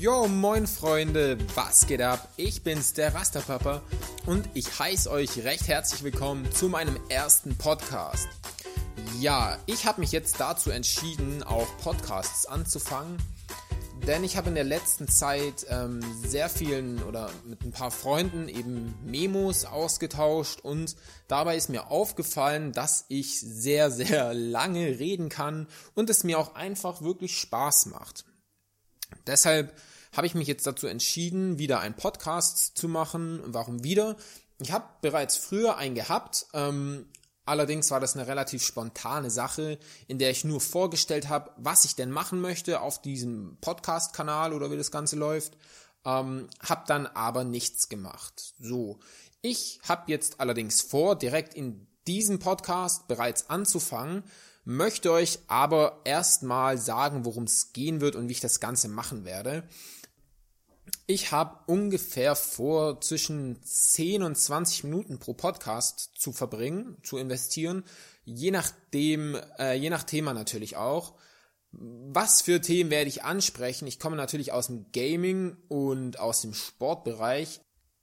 Yo, moin Freunde, was geht ab? Ich bin's, der Rasterpapa und ich heiße euch recht herzlich willkommen zu meinem ersten Podcast. Ja, ich habe mich jetzt dazu entschieden, auch Podcasts anzufangen, denn ich habe in der letzten Zeit ähm, sehr vielen oder mit ein paar Freunden eben Memos ausgetauscht und dabei ist mir aufgefallen, dass ich sehr, sehr lange reden kann und es mir auch einfach wirklich Spaß macht. Deshalb habe ich mich jetzt dazu entschieden, wieder einen Podcast zu machen. Warum wieder? Ich habe bereits früher einen gehabt, ähm, Allerdings war das eine relativ spontane Sache, in der ich nur vorgestellt habe, was ich denn machen möchte auf diesem Podcast-Kanal oder wie das Ganze läuft. Ähm, hab dann aber nichts gemacht. So, ich habe jetzt allerdings vor, direkt in diesem Podcast bereits anzufangen, möchte euch aber erstmal sagen, worum es gehen wird und wie ich das Ganze machen werde. Ich habe ungefähr vor, zwischen 10 und 20 Minuten pro Podcast zu verbringen, zu investieren, je nachdem, äh, je nach Thema natürlich auch. Was für Themen werde ich ansprechen? Ich komme natürlich aus dem Gaming und aus dem Sportbereich.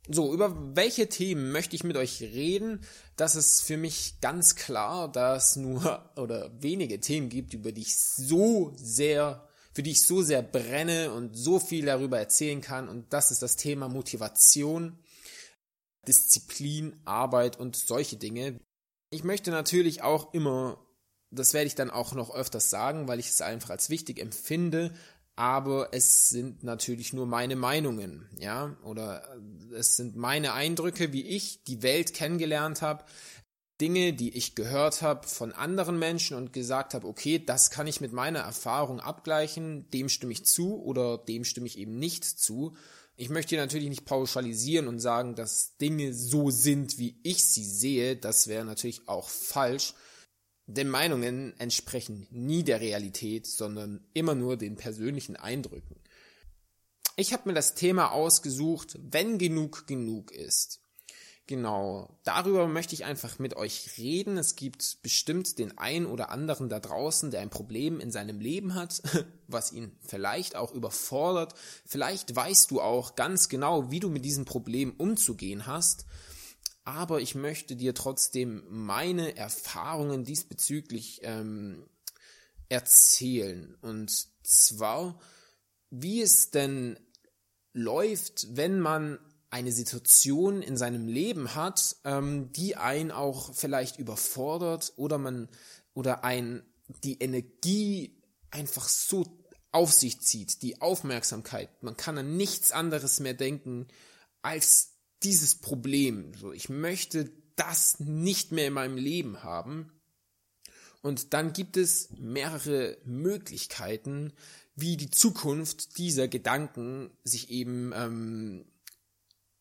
So, über welche Themen möchte ich mit euch reden? Das ist für mich ganz klar, dass nur oder wenige Themen gibt, über die ich so sehr für die ich so sehr brenne und so viel darüber erzählen kann. Und das ist das Thema Motivation, Disziplin, Arbeit und solche Dinge. Ich möchte natürlich auch immer, das werde ich dann auch noch öfters sagen, weil ich es einfach als wichtig empfinde, aber es sind natürlich nur meine Meinungen, ja, oder es sind meine Eindrücke, wie ich die Welt kennengelernt habe. Dinge, die ich gehört habe von anderen Menschen und gesagt habe, okay, das kann ich mit meiner Erfahrung abgleichen, dem stimme ich zu oder dem stimme ich eben nicht zu. Ich möchte natürlich nicht pauschalisieren und sagen, dass Dinge so sind, wie ich sie sehe. Das wäre natürlich auch falsch. Denn Meinungen entsprechen nie der Realität, sondern immer nur den persönlichen Eindrücken. Ich habe mir das Thema ausgesucht, wenn genug genug ist. Genau, darüber möchte ich einfach mit euch reden. Es gibt bestimmt den einen oder anderen da draußen, der ein Problem in seinem Leben hat, was ihn vielleicht auch überfordert. Vielleicht weißt du auch ganz genau, wie du mit diesem Problem umzugehen hast. Aber ich möchte dir trotzdem meine Erfahrungen diesbezüglich ähm, erzählen. Und zwar, wie es denn läuft, wenn man eine Situation in seinem Leben hat, ähm, die einen auch vielleicht überfordert oder man oder ein die Energie einfach so auf sich zieht, die Aufmerksamkeit. Man kann an nichts anderes mehr denken als dieses Problem. So, ich möchte das nicht mehr in meinem Leben haben. Und dann gibt es mehrere Möglichkeiten, wie die Zukunft dieser Gedanken sich eben ähm,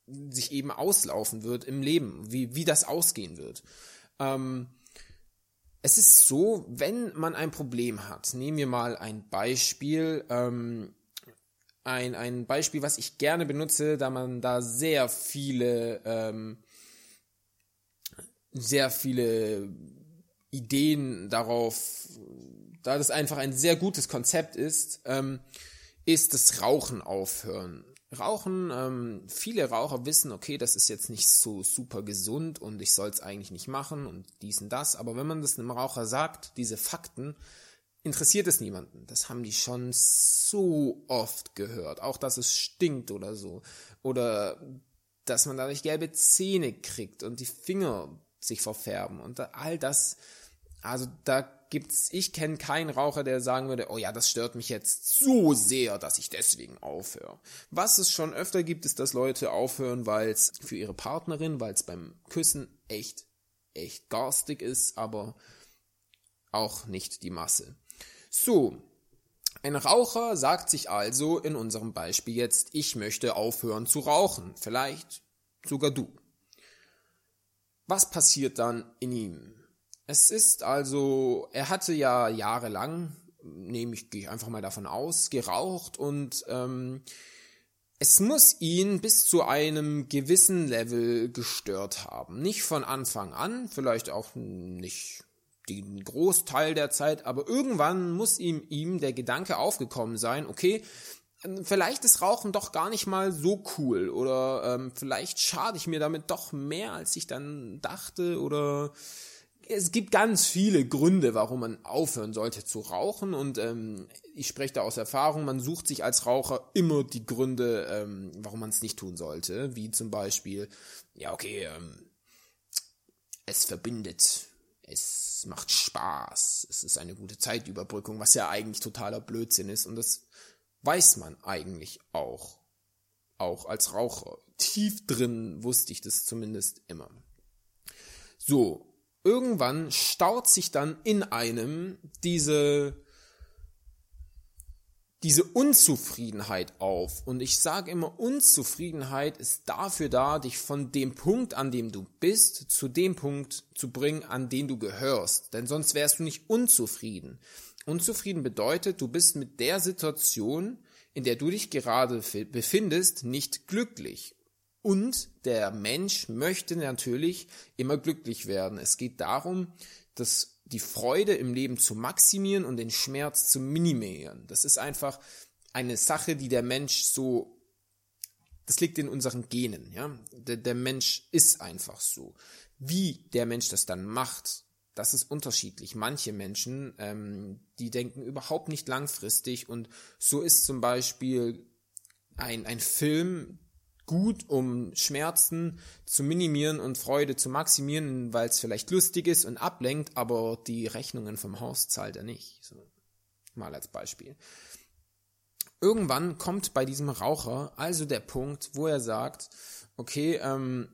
sich eben auslaufen wird im Leben, wie, wie das ausgehen wird. Ähm, es ist so, wenn man ein Problem hat, nehmen wir mal ein Beispiel, ähm, ein, ein Beispiel, was ich gerne benutze, da man da sehr viele, ähm, sehr viele Ideen darauf, da das einfach ein sehr gutes Konzept ist, ähm, ist das Rauchen aufhören. Rauchen, ähm, viele Raucher wissen, okay, das ist jetzt nicht so super gesund und ich soll es eigentlich nicht machen und dies und das, aber wenn man das einem Raucher sagt, diese Fakten, interessiert es niemanden. Das haben die schon so oft gehört. Auch, dass es stinkt oder so. Oder dass man dadurch gelbe Zähne kriegt und die Finger sich verfärben und all das. Also da gibt's, ich kenne keinen Raucher, der sagen würde, oh ja, das stört mich jetzt so sehr, dass ich deswegen aufhöre. Was es schon öfter gibt, ist, dass Leute aufhören, weil es für ihre Partnerin, weil es beim Küssen echt, echt garstig ist, aber auch nicht die Masse. So. Ein Raucher sagt sich also in unserem Beispiel jetzt, ich möchte aufhören zu rauchen. Vielleicht sogar du. Was passiert dann in ihm? Es ist also, er hatte ja jahrelang, nehme ich, gehe ich einfach mal davon aus, geraucht und ähm, es muss ihn bis zu einem gewissen Level gestört haben. Nicht von Anfang an, vielleicht auch nicht den Großteil der Zeit, aber irgendwann muss ihm, ihm der Gedanke aufgekommen sein, okay, vielleicht ist Rauchen doch gar nicht mal so cool oder ähm, vielleicht schade ich mir damit doch mehr, als ich dann dachte oder es gibt ganz viele Gründe, warum man aufhören sollte zu rauchen und ähm, ich spreche da aus Erfahrung, man sucht sich als Raucher immer die Gründe, ähm, warum man es nicht tun sollte, wie zum Beispiel, ja okay, ähm, es verbindet, es macht Spaß, es ist eine gute Zeitüberbrückung, was ja eigentlich totaler Blödsinn ist und das weiß man eigentlich auch, auch als Raucher. Tief drin wusste ich das zumindest immer. So, irgendwann staut sich dann in einem diese diese Unzufriedenheit auf. Und ich sage immer, Unzufriedenheit ist dafür da, dich von dem Punkt, an dem du bist, zu dem Punkt zu bringen, an den du gehörst. Denn sonst wärst du nicht unzufrieden. Unzufrieden bedeutet, du bist mit der Situation, in der du dich gerade befindest, nicht glücklich. Und der Mensch möchte natürlich immer glücklich werden. Es geht darum, dass die Freude im Leben zu maximieren und den Schmerz zu minimieren. Das ist einfach eine Sache, die der Mensch so, das liegt in unseren Genen, ja. Der, der Mensch ist einfach so. Wie der Mensch das dann macht, das ist unterschiedlich. Manche Menschen, ähm, die denken überhaupt nicht langfristig und so ist zum Beispiel ein, ein Film, gut, um Schmerzen zu minimieren und Freude zu maximieren, weil es vielleicht lustig ist und ablenkt, aber die Rechnungen vom Haus zahlt er nicht. So, mal als Beispiel. Irgendwann kommt bei diesem Raucher also der Punkt, wo er sagt, okay, ähm,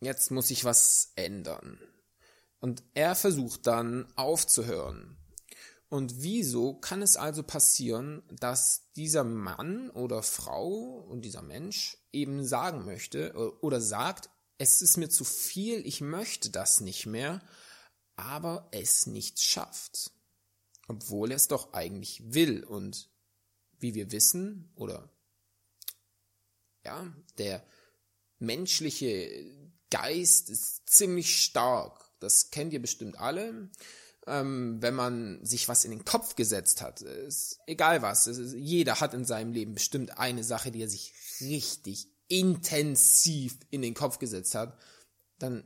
jetzt muss ich was ändern. Und er versucht dann aufzuhören. Und wieso kann es also passieren, dass dieser Mann oder Frau und dieser Mensch eben sagen möchte oder sagt, es ist mir zu viel, ich möchte das nicht mehr, aber es nicht schafft, obwohl er es doch eigentlich will. Und wie wir wissen oder ja, der menschliche Geist ist ziemlich stark. Das kennt ihr bestimmt alle ähm, wenn man sich was in den Kopf gesetzt hat, ist egal was, ist, jeder hat in seinem Leben bestimmt eine Sache, die er sich richtig intensiv in den Kopf gesetzt hat, dann,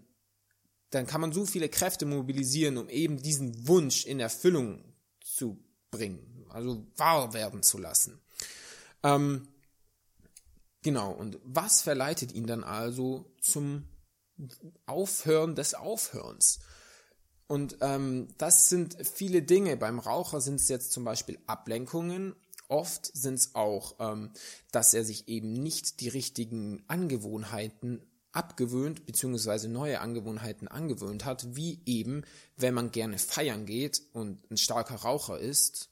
dann kann man so viele Kräfte mobilisieren, um eben diesen Wunsch in Erfüllung zu bringen, also wahr werden zu lassen. Ähm, genau, und was verleitet ihn dann also zum Aufhören des Aufhörens? Und ähm, das sind viele Dinge. Beim Raucher sind es jetzt zum Beispiel Ablenkungen. Oft sind es auch, ähm, dass er sich eben nicht die richtigen Angewohnheiten abgewöhnt, beziehungsweise neue Angewohnheiten angewöhnt hat, wie eben, wenn man gerne feiern geht und ein starker Raucher ist,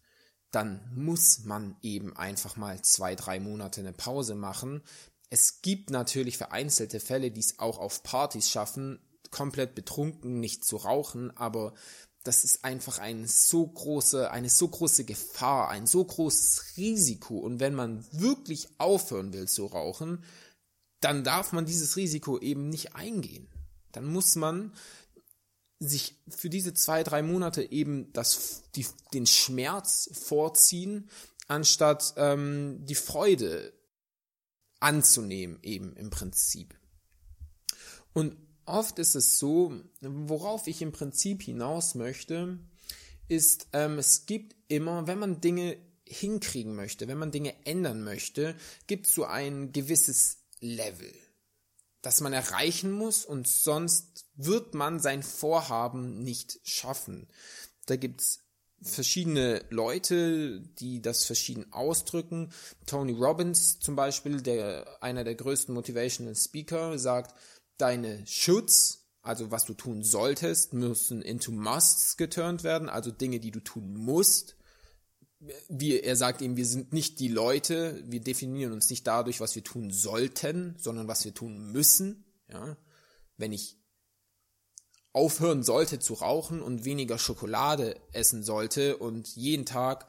dann muss man eben einfach mal zwei, drei Monate eine Pause machen. Es gibt natürlich vereinzelte Fälle, die es auch auf Partys schaffen, komplett betrunken nicht zu rauchen, aber das ist einfach eine so große, eine so große Gefahr, ein so großes Risiko. Und wenn man wirklich aufhören will zu rauchen, dann darf man dieses Risiko eben nicht eingehen. Dann muss man sich für diese zwei, drei Monate eben das, die, den Schmerz vorziehen, anstatt ähm, die Freude anzunehmen, eben im Prinzip. Und oft ist es so, worauf ich im Prinzip hinaus möchte, ist, ähm, es gibt immer, wenn man Dinge hinkriegen möchte, wenn man Dinge ändern möchte, gibt es so ein gewisses Level, das man erreichen muss und sonst wird man sein Vorhaben nicht schaffen. Da gibt es verschiedene Leute, die das verschieden ausdrücken. Tony Robbins zum Beispiel, der einer der größten Motivational Speaker, sagt, deine Schutz, also was du tun solltest, müssen into musts geturnt werden, also Dinge, die du tun musst. Wie er sagt eben, wir sind nicht die Leute, wir definieren uns nicht dadurch, was wir tun sollten, sondern was wir tun müssen. Ja? Wenn ich aufhören sollte zu rauchen und weniger Schokolade essen sollte und jeden Tag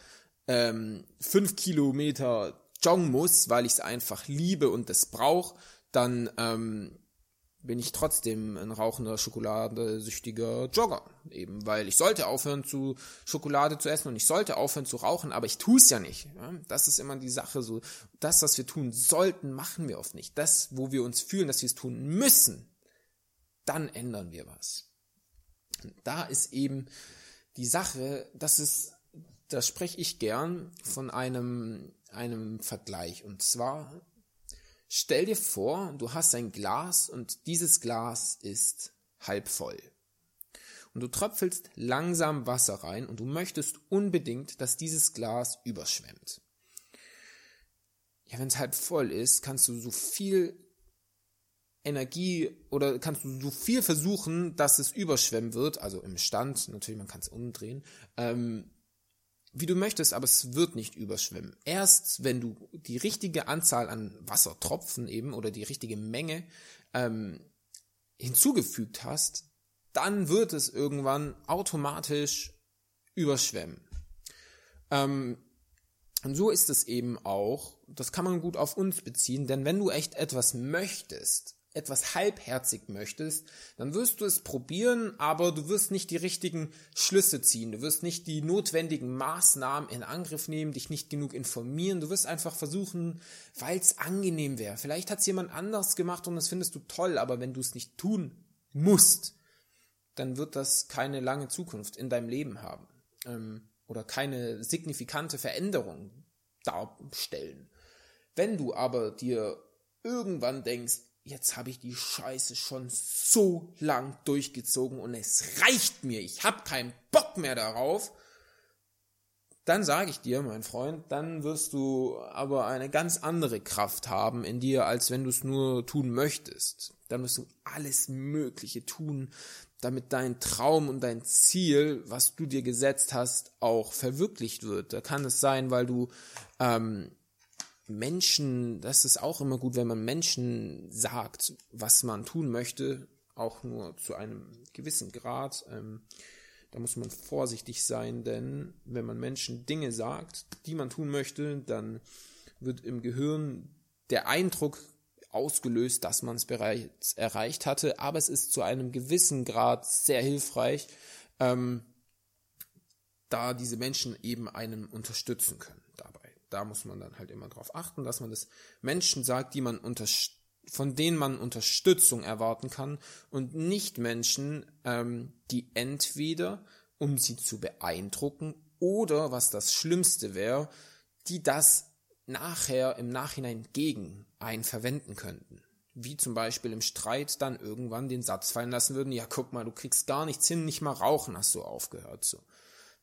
ähm, fünf Kilometer joggen muss, weil ich es einfach liebe und das brauche, dann ähm, bin ich trotzdem ein rauchender, schokoladesüchtiger Jogger. Eben, weil ich sollte aufhören zu Schokolade zu essen und ich sollte aufhören zu rauchen, aber ich tue es ja nicht. Das ist immer die Sache so. Das, was wir tun sollten, machen wir oft nicht. Das, wo wir uns fühlen, dass wir es tun müssen, dann ändern wir was. Und da ist eben die Sache, dass es, da spreche ich gern von einem, einem Vergleich. Und zwar Stell dir vor, du hast ein Glas und dieses Glas ist halb voll. Und du tröpfelst langsam Wasser rein und du möchtest unbedingt, dass dieses Glas überschwemmt. Ja, wenn es halb voll ist, kannst du so viel Energie oder kannst du so viel versuchen, dass es überschwemmen wird, also im Stand, natürlich, man kann es umdrehen, ähm, wie du möchtest, aber es wird nicht überschwemmen. Erst wenn du die richtige Anzahl an Wassertropfen eben oder die richtige Menge ähm, hinzugefügt hast, dann wird es irgendwann automatisch überschwemmen. Ähm, und so ist es eben auch, das kann man gut auf uns beziehen, denn wenn du echt etwas möchtest, etwas halbherzig möchtest, dann wirst du es probieren, aber du wirst nicht die richtigen Schlüsse ziehen. Du wirst nicht die notwendigen Maßnahmen in Angriff nehmen, dich nicht genug informieren. Du wirst einfach versuchen, weil es angenehm wäre. Vielleicht hat es jemand anders gemacht und das findest du toll, aber wenn du es nicht tun musst, dann wird das keine lange Zukunft in deinem Leben haben ähm, oder keine signifikante Veränderung darstellen. Wenn du aber dir irgendwann denkst, jetzt habe ich die Scheiße schon so lang durchgezogen und es reicht mir, ich habe keinen Bock mehr darauf, dann sage ich dir, mein Freund, dann wirst du aber eine ganz andere Kraft haben in dir, als wenn du es nur tun möchtest. Dann wirst du alles Mögliche tun, damit dein Traum und dein Ziel, was du dir gesetzt hast, auch verwirklicht wird. Da kann es sein, weil du ähm, Menschen, das ist auch immer gut, wenn man Menschen sagt, was man tun möchte, auch nur zu einem gewissen Grad. Ähm, da muss man vorsichtig sein, denn wenn man Menschen Dinge sagt, die man tun möchte, dann wird im Gehirn der Eindruck ausgelöst, dass man es bereits erreicht hatte, aber es ist zu einem gewissen Grad sehr hilfreich, ähm, da diese Menschen eben einen unterstützen können da muss man dann halt immer darauf achten, dass man das Menschen sagt, die man von denen man Unterstützung erwarten kann und nicht Menschen, ähm, die entweder, um sie zu beeindrucken oder, was das Schlimmste wäre, die das nachher im Nachhinein gegen einen verwenden könnten. Wie zum Beispiel im Streit dann irgendwann den Satz fallen lassen würden, ja guck mal, du kriegst gar nichts hin, nicht mal rauchen hast du aufgehört so.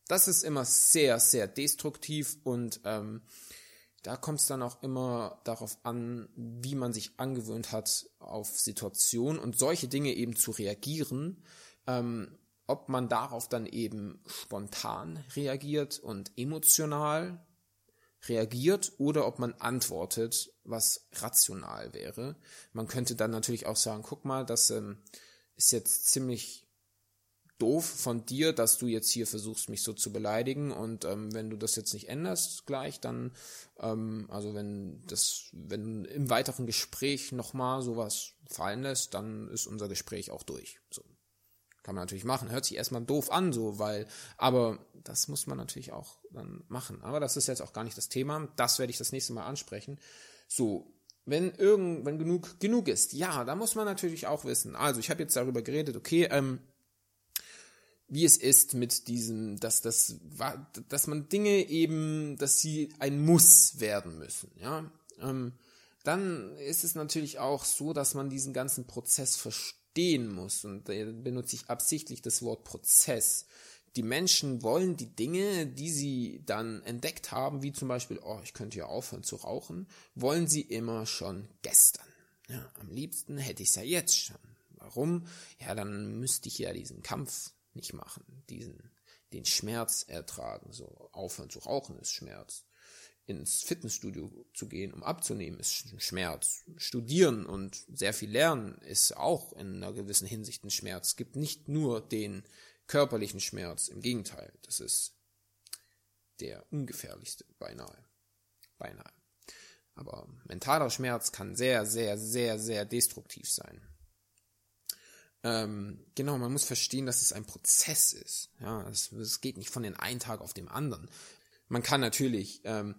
Das ist immer sehr, sehr destruktiv und ähm, da kommt es dann auch immer darauf an, wie man sich angewöhnt hat auf Situationen und solche Dinge eben zu reagieren. Ähm, ob man darauf dann eben spontan reagiert und emotional reagiert oder ob man antwortet, was rational wäre. Man könnte dann natürlich auch sagen, guck mal, das ähm, ist jetzt ziemlich doof von dir, dass du jetzt hier versuchst, mich so zu beleidigen und ähm, wenn du das jetzt nicht änderst gleich, dann, ähm, also wenn das, wenn im weiteren Gespräch nochmal sowas fallen lässt, dann ist unser Gespräch auch durch. So. Kann man natürlich machen, hört sich erstmal doof an, so, weil, aber das muss man natürlich auch dann machen. Aber das ist jetzt auch gar nicht das Thema, das werde ich das nächste Mal ansprechen. So, wenn irgend, wenn genug, genug ist, ja, da muss man natürlich auch wissen. Also, ich habe jetzt darüber geredet, okay, ähm, wie es ist mit diesem, dass das, dass man Dinge eben, dass sie ein Muss werden müssen, ja. Ähm, dann ist es natürlich auch so, dass man diesen ganzen Prozess verstehen muss und da benutze ich absichtlich das Wort Prozess. Die Menschen wollen die Dinge, die sie dann entdeckt haben, wie zum Beispiel, oh, ich könnte ja aufhören zu rauchen, wollen sie immer schon gestern. Ja, am liebsten hätte ich es ja jetzt schon. Warum? Ja, dann müsste ich ja diesen Kampf nicht machen, diesen, den Schmerz ertragen, so aufhören zu rauchen ist Schmerz, ins Fitnessstudio zu gehen, um abzunehmen, ist Schmerz. Studieren und sehr viel lernen ist auch in einer gewissen Hinsicht ein Schmerz. Es gibt nicht nur den körperlichen Schmerz, im Gegenteil, das ist der ungefährlichste, beinahe. Beinahe. Aber mentaler Schmerz kann sehr, sehr, sehr, sehr destruktiv sein. Ähm, genau, man muss verstehen, dass es ein Prozess ist. Ja, es, es geht nicht von den einen Tag auf den anderen. Man kann natürlich ähm,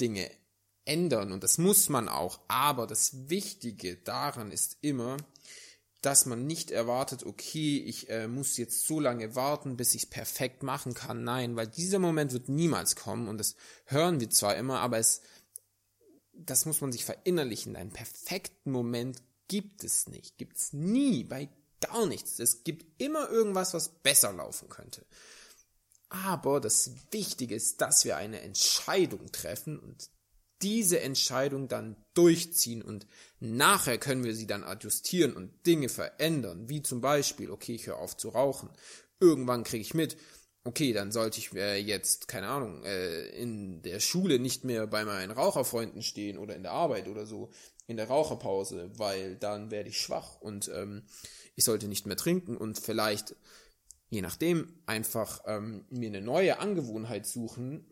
Dinge ändern und das muss man auch, aber das Wichtige daran ist immer, dass man nicht erwartet, okay, ich äh, muss jetzt so lange warten, bis ich es perfekt machen kann. Nein, weil dieser Moment wird niemals kommen und das hören wir zwar immer, aber es, das muss man sich verinnerlichen. Einen perfekten Moment gibt es nicht, gibt es nie, bei gar nichts. Es gibt immer irgendwas, was besser laufen könnte. Aber das Wichtige ist, dass wir eine Entscheidung treffen und diese Entscheidung dann durchziehen und nachher können wir sie dann adjustieren und Dinge verändern, wie zum Beispiel, okay, ich höre auf zu rauchen. Irgendwann kriege ich mit, okay, dann sollte ich äh, jetzt, keine Ahnung, äh, in der Schule nicht mehr bei meinen Raucherfreunden stehen oder in der Arbeit oder so, in der Raucherpause, weil dann werde ich schwach und ähm, ich sollte nicht mehr trinken und vielleicht, je nachdem, einfach ähm, mir eine neue Angewohnheit suchen,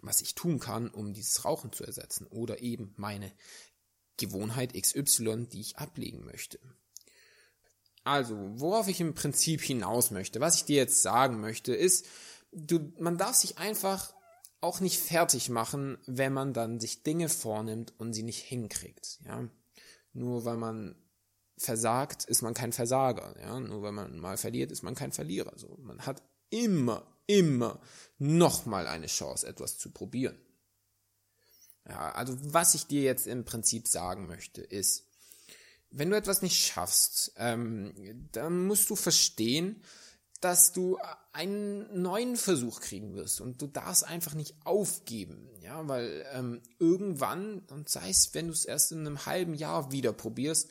was ich tun kann, um dieses Rauchen zu ersetzen oder eben meine Gewohnheit XY, die ich ablegen möchte. Also, worauf ich im Prinzip hinaus möchte, was ich dir jetzt sagen möchte, ist, du, man darf sich einfach auch nicht fertig machen, wenn man dann sich Dinge vornimmt und sie nicht hinkriegt, ja. Nur weil man versagt, ist man kein Versager, ja. Nur weil man mal verliert, ist man kein Verlierer, so. Man hat immer immer nochmal eine Chance, etwas zu probieren. Ja, also was ich dir jetzt im Prinzip sagen möchte, ist, wenn du etwas nicht schaffst, ähm, dann musst du verstehen, dass du einen neuen Versuch kriegen wirst und du darfst einfach nicht aufgeben, ja, weil ähm, irgendwann und sei es, wenn du es erst in einem halben Jahr wieder probierst,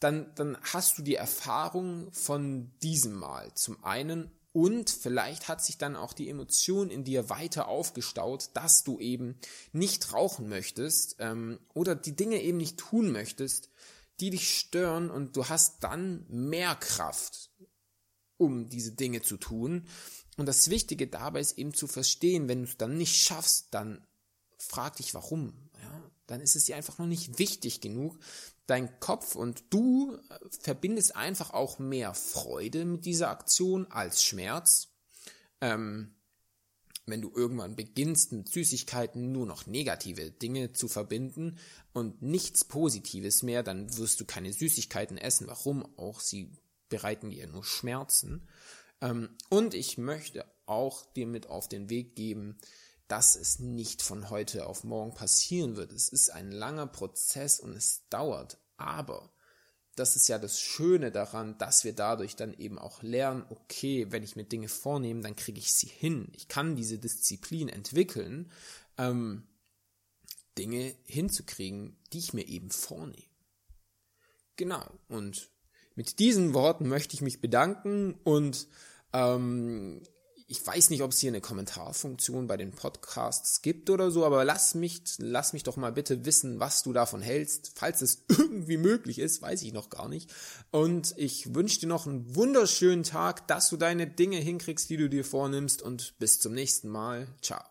dann dann hast du die Erfahrung von diesem Mal zum einen und vielleicht hat sich dann auch die Emotion in dir weiter aufgestaut, dass du eben nicht rauchen möchtest ähm, oder die Dinge eben nicht tun möchtest, die dich stören und du hast dann mehr Kraft, um diese Dinge zu tun. Und das Wichtige dabei ist eben zu verstehen, wenn du es dann nicht schaffst, dann frag dich warum. Ja? Dann ist es dir einfach noch nicht wichtig genug, dein Kopf und du äh, verbindest einfach auch mehr Freude mit dieser Aktion als Schmerz. Ähm, wenn du irgendwann beginnst, mit Süßigkeiten nur noch negative Dinge zu verbinden und nichts Positives mehr, dann wirst du keine Süßigkeiten essen. Warum? Auch sie bereiten dir nur Schmerzen. Ähm, und ich möchte auch dir mit auf den Weg geben, dass es nicht von heute auf morgen passieren wird. Es ist ein langer Prozess und es dauert. Aber das ist ja das Schöne daran, dass wir dadurch dann eben auch lernen, okay, wenn ich mir Dinge vornehme, dann kriege ich sie hin. Ich kann diese Disziplin entwickeln, ähm, Dinge hinzukriegen, die ich mir eben vornehme. Genau. Und mit diesen Worten möchte ich mich bedanken und ähm, ich weiß nicht, ob es hier eine Kommentarfunktion bei den Podcasts gibt oder so, aber lass mich, lass mich doch mal bitte wissen, was du davon hältst. Falls es irgendwie möglich ist, weiß ich noch gar nicht. Und ich wünsche dir noch einen wunderschönen Tag, dass du deine Dinge hinkriegst, die du dir vornimmst und bis zum nächsten Mal. Ciao.